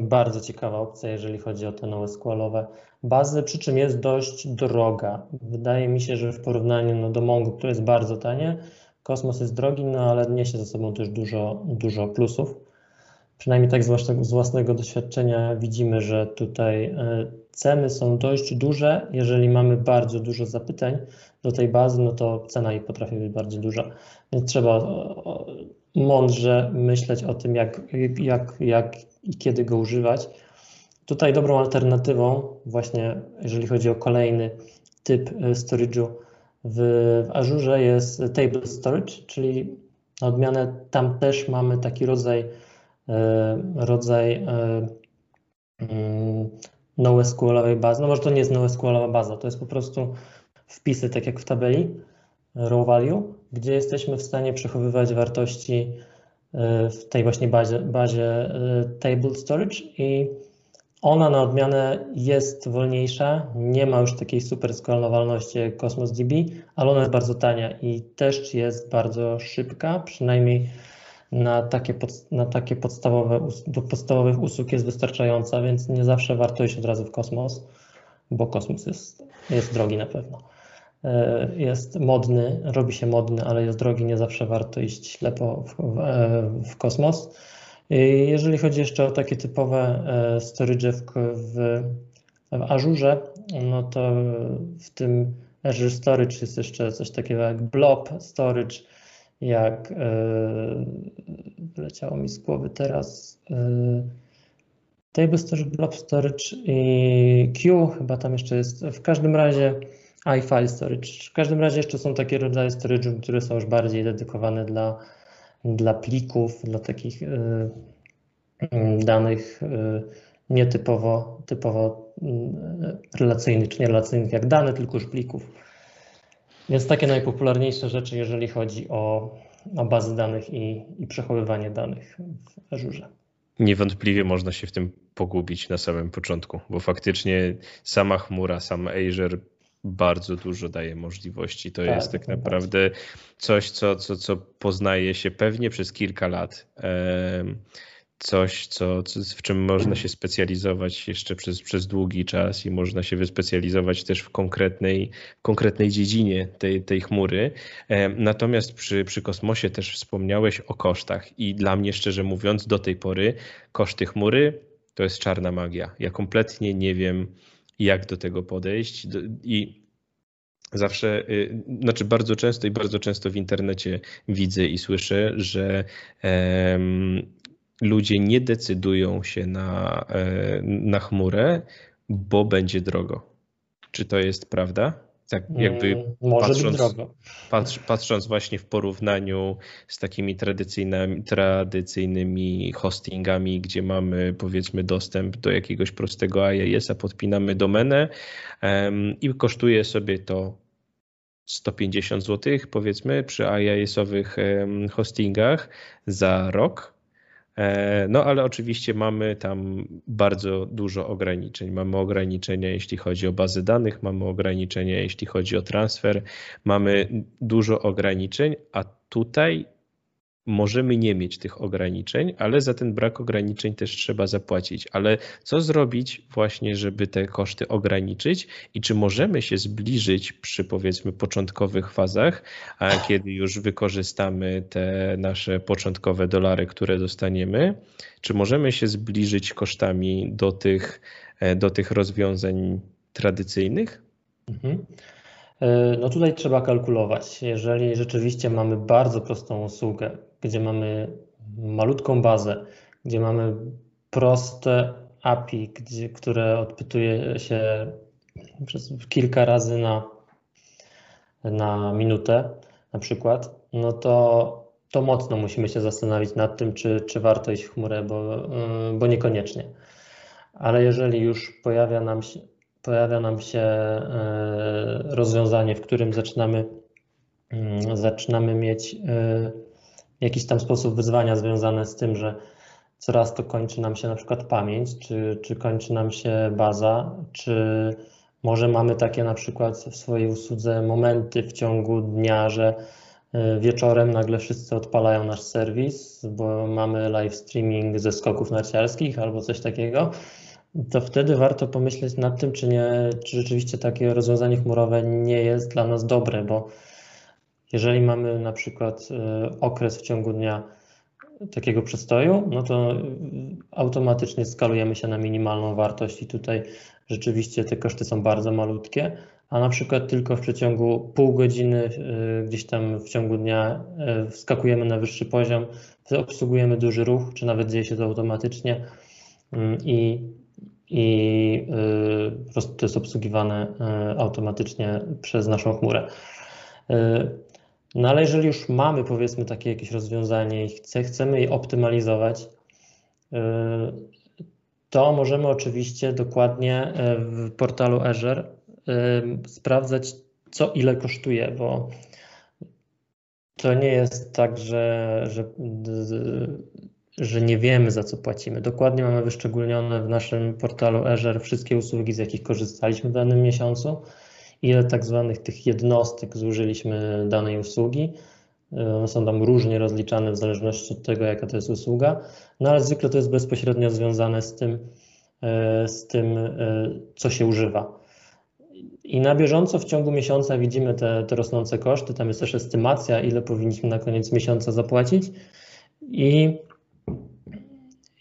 bardzo ciekawa opcja, jeżeli chodzi o te NoSQL-owe bazy, przy czym jest dość droga. Wydaje mi się, że w porównaniu no, do Mongo, które jest bardzo tanie, Kosmos jest drogi, no ale niesie ze sobą też dużo, dużo plusów. Przynajmniej tak z własnego, z własnego doświadczenia widzimy, że tutaj e, ceny są dość duże. Jeżeli mamy bardzo dużo zapytań do tej bazy, no to cena jej potrafi być bardzo duża. Więc trzeba mądrze myśleć o tym, jak, jak, jak i kiedy go używać Tutaj dobrą alternatywą, właśnie jeżeli chodzi o kolejny typ e, storage'u w, w Azure jest table storage, czyli na odmianę tam też mamy taki rodzaj, e, rodzaj e, mm, NoSQL-owej bazy. No może to nie jest NoSQL-owa baza, to jest po prostu wpisy, tak jak w tabeli, raw value, gdzie jesteśmy w stanie przechowywać wartości w tej właśnie bazie, bazie table storage i ona na odmianę jest wolniejsza, nie ma już takiej super skalowalności jak Cosmos DB, ale ona jest bardzo tania i też jest bardzo szybka, przynajmniej na takie, pod, na takie podstawowe, do podstawowych usług jest wystarczająca, więc nie zawsze warto iść od razu w kosmos, bo kosmos jest, jest drogi na pewno. E, jest modny, robi się modny, ale jest drogi, nie zawsze warto iść ślepo w, w, w kosmos. Jeżeli chodzi jeszcze o takie typowe storage w, w, w Azure, no to w tym Azure Storage jest jeszcze coś takiego jak Blob Storage, jak wyleciało mi z głowy teraz Table Storage, Blob Storage i Q, chyba tam jeszcze jest. W każdym razie iFile Storage. W każdym razie jeszcze są takie rodzaje storage, które są już bardziej dedykowane dla, dla plików, dla takich y, y, danych y, nietypowo typowo relacyjnych czy nierelacyjnych jak dane, tylko już plików. Więc takie najpopularniejsze rzeczy, jeżeli chodzi o, o bazy danych i, i przechowywanie danych w Azure. Niewątpliwie można się w tym pogubić na samym początku, bo faktycznie sama chmura, sam Azure bardzo dużo daje możliwości. To tak, jest tak naprawdę coś, co, co, co poznaje się pewnie przez kilka lat. Coś, co, w czym można się specjalizować jeszcze przez, przez długi czas i można się wyspecjalizować też w konkretnej, konkretnej dziedzinie tej, tej chmury. Natomiast przy, przy kosmosie też wspomniałeś o kosztach i dla mnie szczerze mówiąc do tej pory koszty chmury to jest czarna magia. Ja kompletnie nie wiem, jak do tego podejść. I zawsze, y, znaczy bardzo często i bardzo często w internecie widzę i słyszę, że ludzie nie decydują się na, e, na chmurę, bo będzie drogo. Czy to jest prawda? Tak jakby mm, Może patrząc, patrz, patrząc właśnie w porównaniu z takimi tradycyjnymi, tradycyjnymi hostingami, gdzie mamy powiedzmy dostęp do jakiegoś prostego IIS-a, podpinamy domenę um, i kosztuje sobie to 150 zł powiedzmy przy IIS-owych um, hostingach za rok no ale oczywiście mamy tam bardzo dużo ograniczeń. Mamy ograniczenia, jeśli chodzi o bazy danych, mamy ograniczenia, jeśli chodzi o transfer, mamy dużo ograniczeń, a tutaj możemy nie mieć tych ograniczeń, ale za ten brak ograniczeń też trzeba zapłacić. Ale co zrobić właśnie, żeby te koszty ograniczyć i czy możemy się zbliżyć przy powiedzmy początkowych fazach, a kiedy już wykorzystamy te nasze początkowe dolary, które dostaniemy, czy możemy się zbliżyć kosztami do tych, e, do tych rozwiązań tradycyjnych? Mhm. E, no tutaj trzeba kalkulować. Jeżeli rzeczywiście mamy bardzo prostą usługę, gdzie mamy malutką bazę, gdzie mamy proste API, gdzie, które odpytuje się przez kilka razy na, na minutę na przykład, no to, to mocno musimy się zastanowić nad tym, czy, czy warto iść w chmurę, bo, bo niekoniecznie. Ale jeżeli już pojawia nam się, pojawia nam się e, rozwiązanie, w którym zaczynamy, mm, zaczynamy mieć jakiś tam sposób wyzwania związane z tym, że coraz to kończy nam się na przykład pamięć, czy, czy kończy nam się baza, czy może mamy takie na przykład w swojej usłudze momenty w ciągu dnia, że e, wieczorem nagle wszyscy odpalają nasz serwis, bo mamy live streaming ze skoków narciarskich albo coś takiego to wtedy warto pomyśleć nad tym, czy, nie, czy rzeczywiście takie rozwiązanie chmurowe nie jest dla nas dobre, bo jeżeli mamy na przykład e, okres w ciągu dnia takiego przestoju, no to automatycznie skalujemy się na minimalną wartość i tutaj rzeczywiście te koszty są bardzo malutkie, a na przykład tylko w przeciągu pół godziny e, gdzieś tam w ciągu dnia e, wskakujemy na wyższy poziom, obsługujemy duży ruch, czy nawet dzieje się to automatycznie mm, i i to jest obsługiwane automatycznie przez naszą chmurę. No ale jeżeli już mamy powiedzmy takie jakieś rozwiązanie i chce, chcemy je optymalizować, to możemy oczywiście dokładnie w portalu Azure sprawdzać, co ile kosztuje, bo to nie jest tak, że, że że nie wiemy za co płacimy. Dokładnie mamy wyszczególnione w naszym portalu Azure wszystkie usługi, z jakich korzystaliśmy w danym miesiącu, ile tak zwanych tych jednostek zużyliśmy danej usługi, one są tam różnie rozliczane w zależności od tego, jaka to jest usługa, no ale zwykle to jest bezpośrednio związane z tym, z tym co się używa. I na bieżąco w ciągu miesiąca widzimy te, te rosnące koszty. Tam jest też estymacja, ile powinniśmy na koniec miesiąca zapłacić. I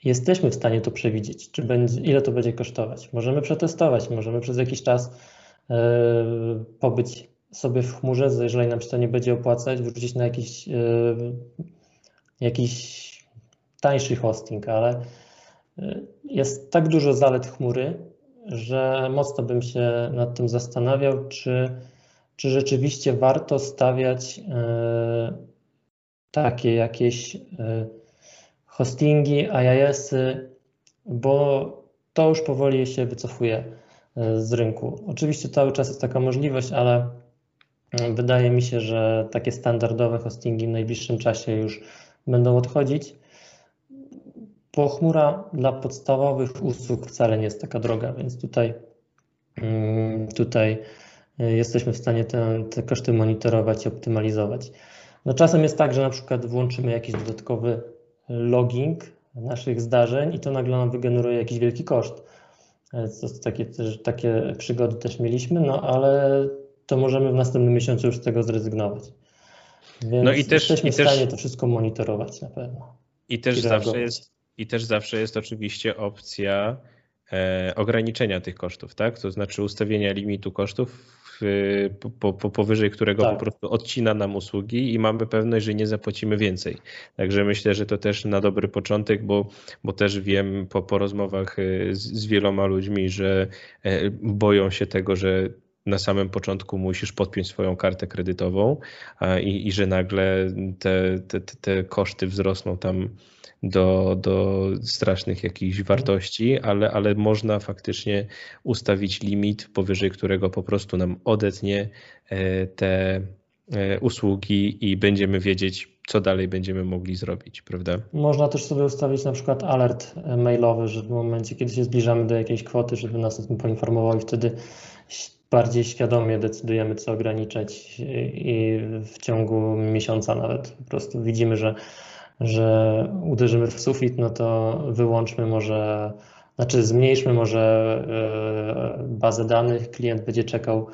jesteśmy w stanie to przewidzieć, czy będzie, ile to będzie kosztować. Możemy przetestować, możemy przez jakiś czas pobyć sobie w chmurze, jeżeli nam się to nie będzie opłacać, wrócić na jakiś, yy, jakiś tańszy hosting, ale yy, jest tak dużo zalet chmury, że mocno bym się nad tym zastanawiał, czy, czy rzeczywiście warto stawiać takie jakieś hostingi, IIS-y, bo to już powoli się wycofuje. e, z rynku. Oczywiście cały czas jest taka możliwość, ale e, wydaje mi się, że takie standardowe hostingi w najbliższym czasie już będą odchodzić, bo chmura dla podstawowych usług wcale nie jest taka droga, więc tutaj, mm, tutaj e, jesteśmy w stanie te, te koszty monitorować i optymalizować. No czasem jest tak, że na przykład włączymy jakiś dodatkowy logging naszych zdarzeń i to nagle nam wygeneruje jakiś wielki koszt. E, to takie, takie przygody też mieliśmy, no ale to możemy w następnym miesiącu już z tego zrezygnować. Więc no i też, jesteśmy i w stanie też, to wszystko monitorować na pewno. I też, zawsze jest, I też zawsze jest oczywiście opcja e, ograniczenia tych kosztów, tak? To znaczy ustawienia limitu kosztów po, po, powyżej którego tak. po prostu odcina nam usługi i mamy pewność, że nie zapłacimy więcej. Także myślę, że to też na dobry początek, bo, bo też wiem po, po rozmowach y, z, z wieloma ludźmi, że e, boją się tego, że na samym początku musisz podpiąć swoją kartę kredytową i, i że nagle te, te, te koszty wzrosną tam do, do strasznych jakichś wartości, ale, ale można faktycznie ustawić limit, powyżej którego po prostu nam odetnie e, te e, usługi i będziemy wiedzieć, co dalej będziemy mogli zrobić, prawda? Można też sobie ustawić na przykład alert mailowy, że w momencie, kiedy się zbliżamy do jakiejś kwoty, żeby nas o tym poinformował i wtedy bardziej świadomie decydujemy, co ograniczać i w ciągu miesiąca nawet. Po prostu widzimy, że że uderzymy w sufit, no to wyłączmy może, znaczy zmniejszmy może e, bazę danych, klient będzie czekał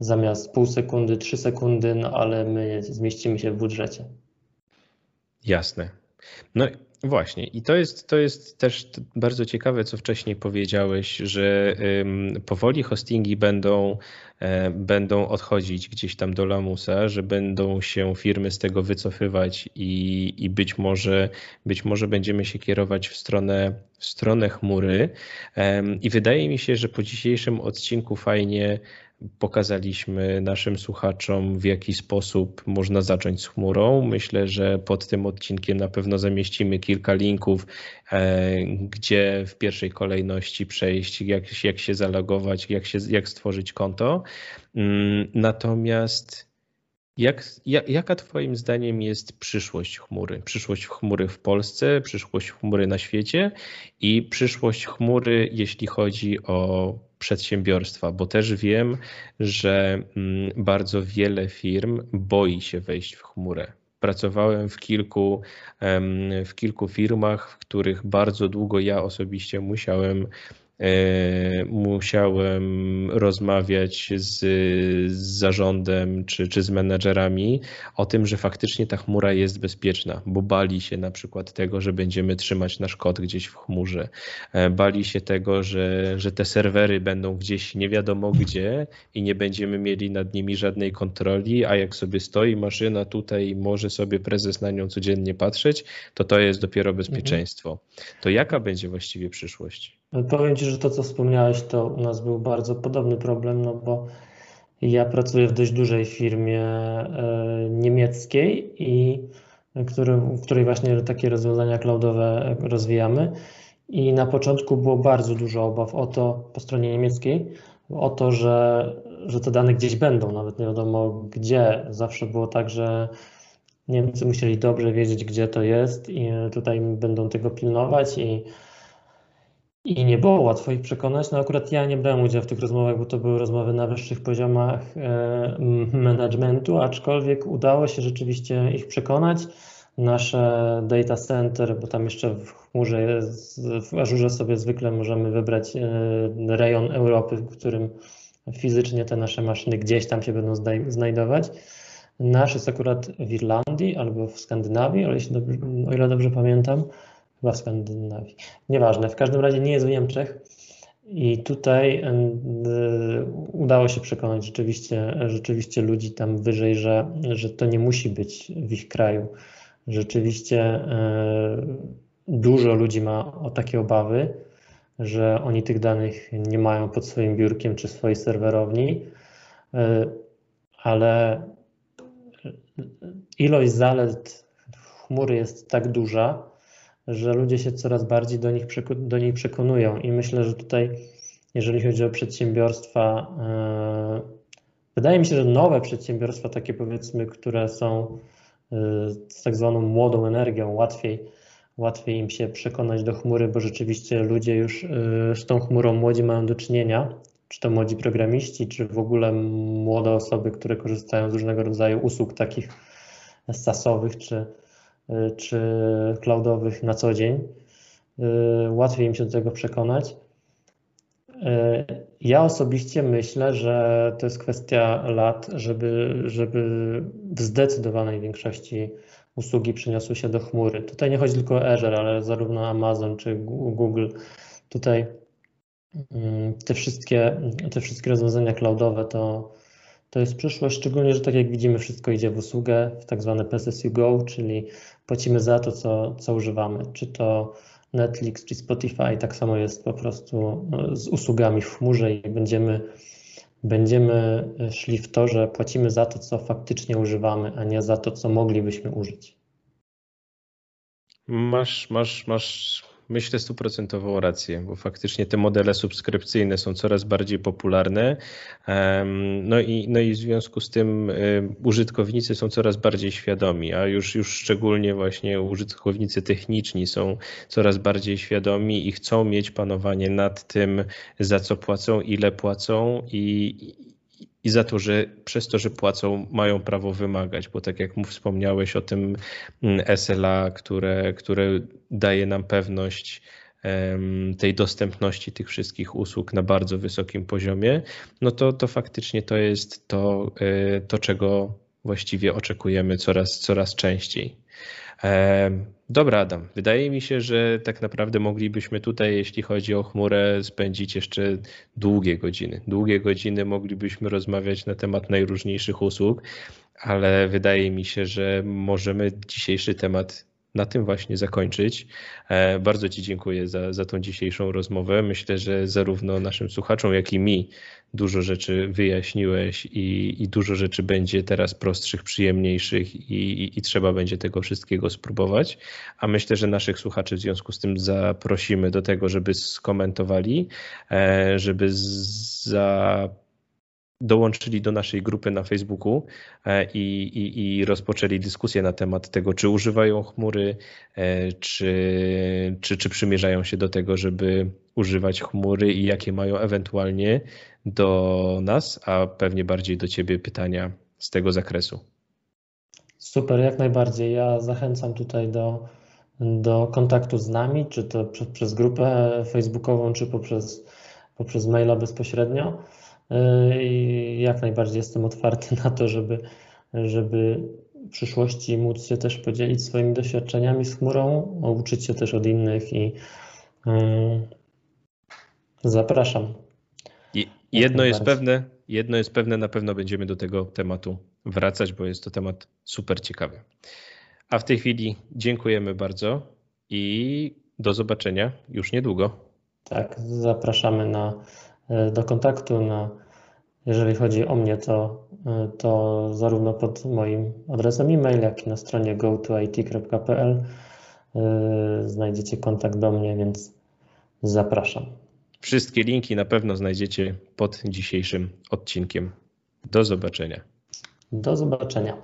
zamiast pół sekundy, trzy sekundy, no ale my zmieścimy się w budżecie. Jasne. No Właśnie, i to jest, to jest też bardzo ciekawe, co wcześniej powiedziałeś, że powoli hostingi będą, e, będą odchodzić gdzieś tam do lamusa, że będą się firmy z tego wycofywać i, i być, może, być może będziemy się kierować w stronę, w stronę chmury. I wydaje mi się, że po dzisiejszym odcinku fajnie Pokazaliśmy naszym słuchaczom, w jaki sposób można zacząć z chmurą. Myślę, że pod tym odcinkiem na pewno zamieścimy kilka linków, e, gdzie w pierwszej kolejności przejść, jak, jak się zalogować, jak, się, jak stworzyć konto. Mm, natomiast jak, jak, jaka Twoim zdaniem jest przyszłość chmury? Przyszłość chmury w Polsce, przyszłość chmury na świecie i przyszłość chmury, jeśli chodzi o przedsiębiorstwa, bo też wiem, że mm, bardzo wiele firm boi się wejść w chmurę. Pracowałem w kilku, w kilku firmach, w których bardzo długo ja osobiście musiałem musiałem rozmawiać z, z zarządem czy, czy z menedżerami o tym, że faktycznie ta chmura jest bezpieczna, bo bali się na przykład tego, że będziemy trzymać nasz kod gdzieś w chmurze. E, bali się tego, że, że te serwery będą gdzieś nie wiadomo gdzie i nie będziemy mieli nad nimi żadnej kontroli, a jak sobie stoi maszyna tutaj i może sobie prezes na nią codziennie patrzeć, to to jest dopiero bezpieczeństwo. Mhm. To jaka będzie właściwie przyszłość? Powiem Ci, że to, co wspomniałeś, to u nas był bardzo podobny problem, no bo ja pracuję w dość dużej firmie e, niemieckiej i który, w której właśnie takie rozwiązania cloudowe rozwijamy. I na początku było bardzo dużo obaw o to po stronie niemieckiej, o to, że, że te dane gdzieś będą, nawet nie wiadomo gdzie. Zawsze było tak, że Niemcy musieli dobrze wiedzieć, gdzie to jest i tutaj będą tego pilnować i i nie było łatwo ich przekonać. No akurat ja nie brałem udziału w tych rozmowach, bo to były rozmowy na wyższych poziomach e, managementu, aczkolwiek udało się rzeczywiście ich przekonać. Nasze data center, bo tam jeszcze w chmurze w Azure sobie zwykle możemy wybrać e, rejon Europy, w którym fizycznie te nasze maszyny gdzieś tam się będą znajdować. Nasz jest akurat w Irlandii albo w Skandynawii, ale jeśli dobrze, o ile dobrze pamiętam, chyba w Skandynawii. Nieważne, w każdym razie nie jest w Niemczech. I tutaj udało się przekonać rzeczywiście, rzeczywiście ludzi tam wyżej, że, że to nie musi być w ich kraju. Rzeczywiście e, dużo ludzi ma o takie obawy, że oni tych danych nie mają pod swoim biurkiem czy swojej serwerowni, e, ale ilość zalet chmury jest tak duża, że ludzie się coraz bardziej do nich, do niej przekonują. I myślę, że tutaj, jeżeli chodzi o przedsiębiorstwa, e, wydaje mi się, że nowe przedsiębiorstwa, takie powiedzmy, które są e, z tak zwaną młodą energią, łatwiej, łatwiej im się przekonać do chmury, bo rzeczywiście ludzie już e, z tą chmurą młodzi mają do czynienia, czy to młodzi programiści, czy w ogóle młode osoby, które korzystają z różnego rodzaju usług takich SaaSowych, czy, czy cloudowych na co dzień. Y, łatwiej im się do tego przekonać. Y, ja osobiście myślę, że to jest kwestia lat, żeby, żeby w zdecydowanej większości usługi przeniosły się do chmury. Tutaj nie chodzi tylko o Azure, ale zarówno Amazon czy Google. Tutaj mm, te wszystkie, te wszystkie rozwiązania cloudowe to, to jest przyszłość, szczególnie, że tak jak widzimy, wszystko idzie w usługę, w tak zwane PSS go, czyli płacimy za to, co, co używamy. Czy to Netflix, czy Spotify, tak samo jest po prostu no, z usługami w chmurze i będziemy, będziemy szli w to, że płacimy za to, co faktycznie używamy, a nie za to, co moglibyśmy użyć. Masz, masz, masz myślę stuprocentową rację, bo faktycznie te modele subskrypcyjne są coraz bardziej popularne. No i, no i w związku z tym użytkownicy są coraz bardziej świadomi, a już, już szczególnie właśnie użytkownicy techniczni są coraz bardziej świadomi i chcą mieć panowanie nad tym, za co płacą, ile płacą i, i za to, że przez to, że płacą, mają prawo wymagać, bo tak jak wspomniałeś o tym mm, SLA, które, które daje nam pewność tej dostępności tych wszystkich usług na bardzo wysokim poziomie, no to, to faktycznie to jest to, e, to, czego właściwie oczekujemy coraz, coraz częściej. Dobra, Adam. Wydaje mi się, że tak naprawdę moglibyśmy tutaj, jeśli chodzi o chmurę, spędzić jeszcze długie godziny. Długie godziny moglibyśmy rozmawiać na temat najróżniejszych usług, ale wydaje mi się, że możemy dzisiejszy temat na tym właśnie zakończyć. E, bardzo Ci dziękuję za, za tą dzisiejszą rozmowę. Myślę, że zarówno naszym słuchaczom, jak i mi dużo rzeczy wyjaśniłeś i, i dużo rzeczy będzie teraz prostszych, przyjemniejszych i, i, i, trzeba będzie tego wszystkiego spróbować. A myślę, że naszych słuchaczy w związku z tym zaprosimy do tego, żeby skomentowali, e, żeby za dołączyli do naszej grupy na Facebooku e, i, i, i, rozpoczęli dyskusję na temat tego, czy używają chmury, e, czy, czy, czy przymierzają się do tego, żeby używać chmury i jakie mają ewentualnie do nas, a pewnie bardziej do Ciebie pytania z tego zakresu. Super, jak najbardziej. Ja zachęcam tutaj do, do kontaktu z nami, czy to przez, przez grupę facebookową, czy poprzez, poprzez maila bezpośrednio. I jak najbardziej jestem otwarty na to, żeby, żeby w przyszłości móc się też podzielić swoimi doświadczeniami z chmurą, uczyć się też od innych i zapraszam. Jedno jest pewne, jedno jest pewne, na pewno będziemy do tego tematu wracać, bo jest to temat super ciekawy. A w tej chwili dziękujemy bardzo i do zobaczenia już niedługo. Tak, zapraszamy na E, do kontaktu. Na, jeżeli chodzi o mnie, to, e, to zarówno pod moim adresem e-mail, jak i na stronie gotoit.pl e, znajdziecie kontakt do mnie, więc zapraszam. Wszystkie linki na pewno znajdziecie pod dzisiejszym odcinkiem. Do zobaczenia. Do zobaczenia.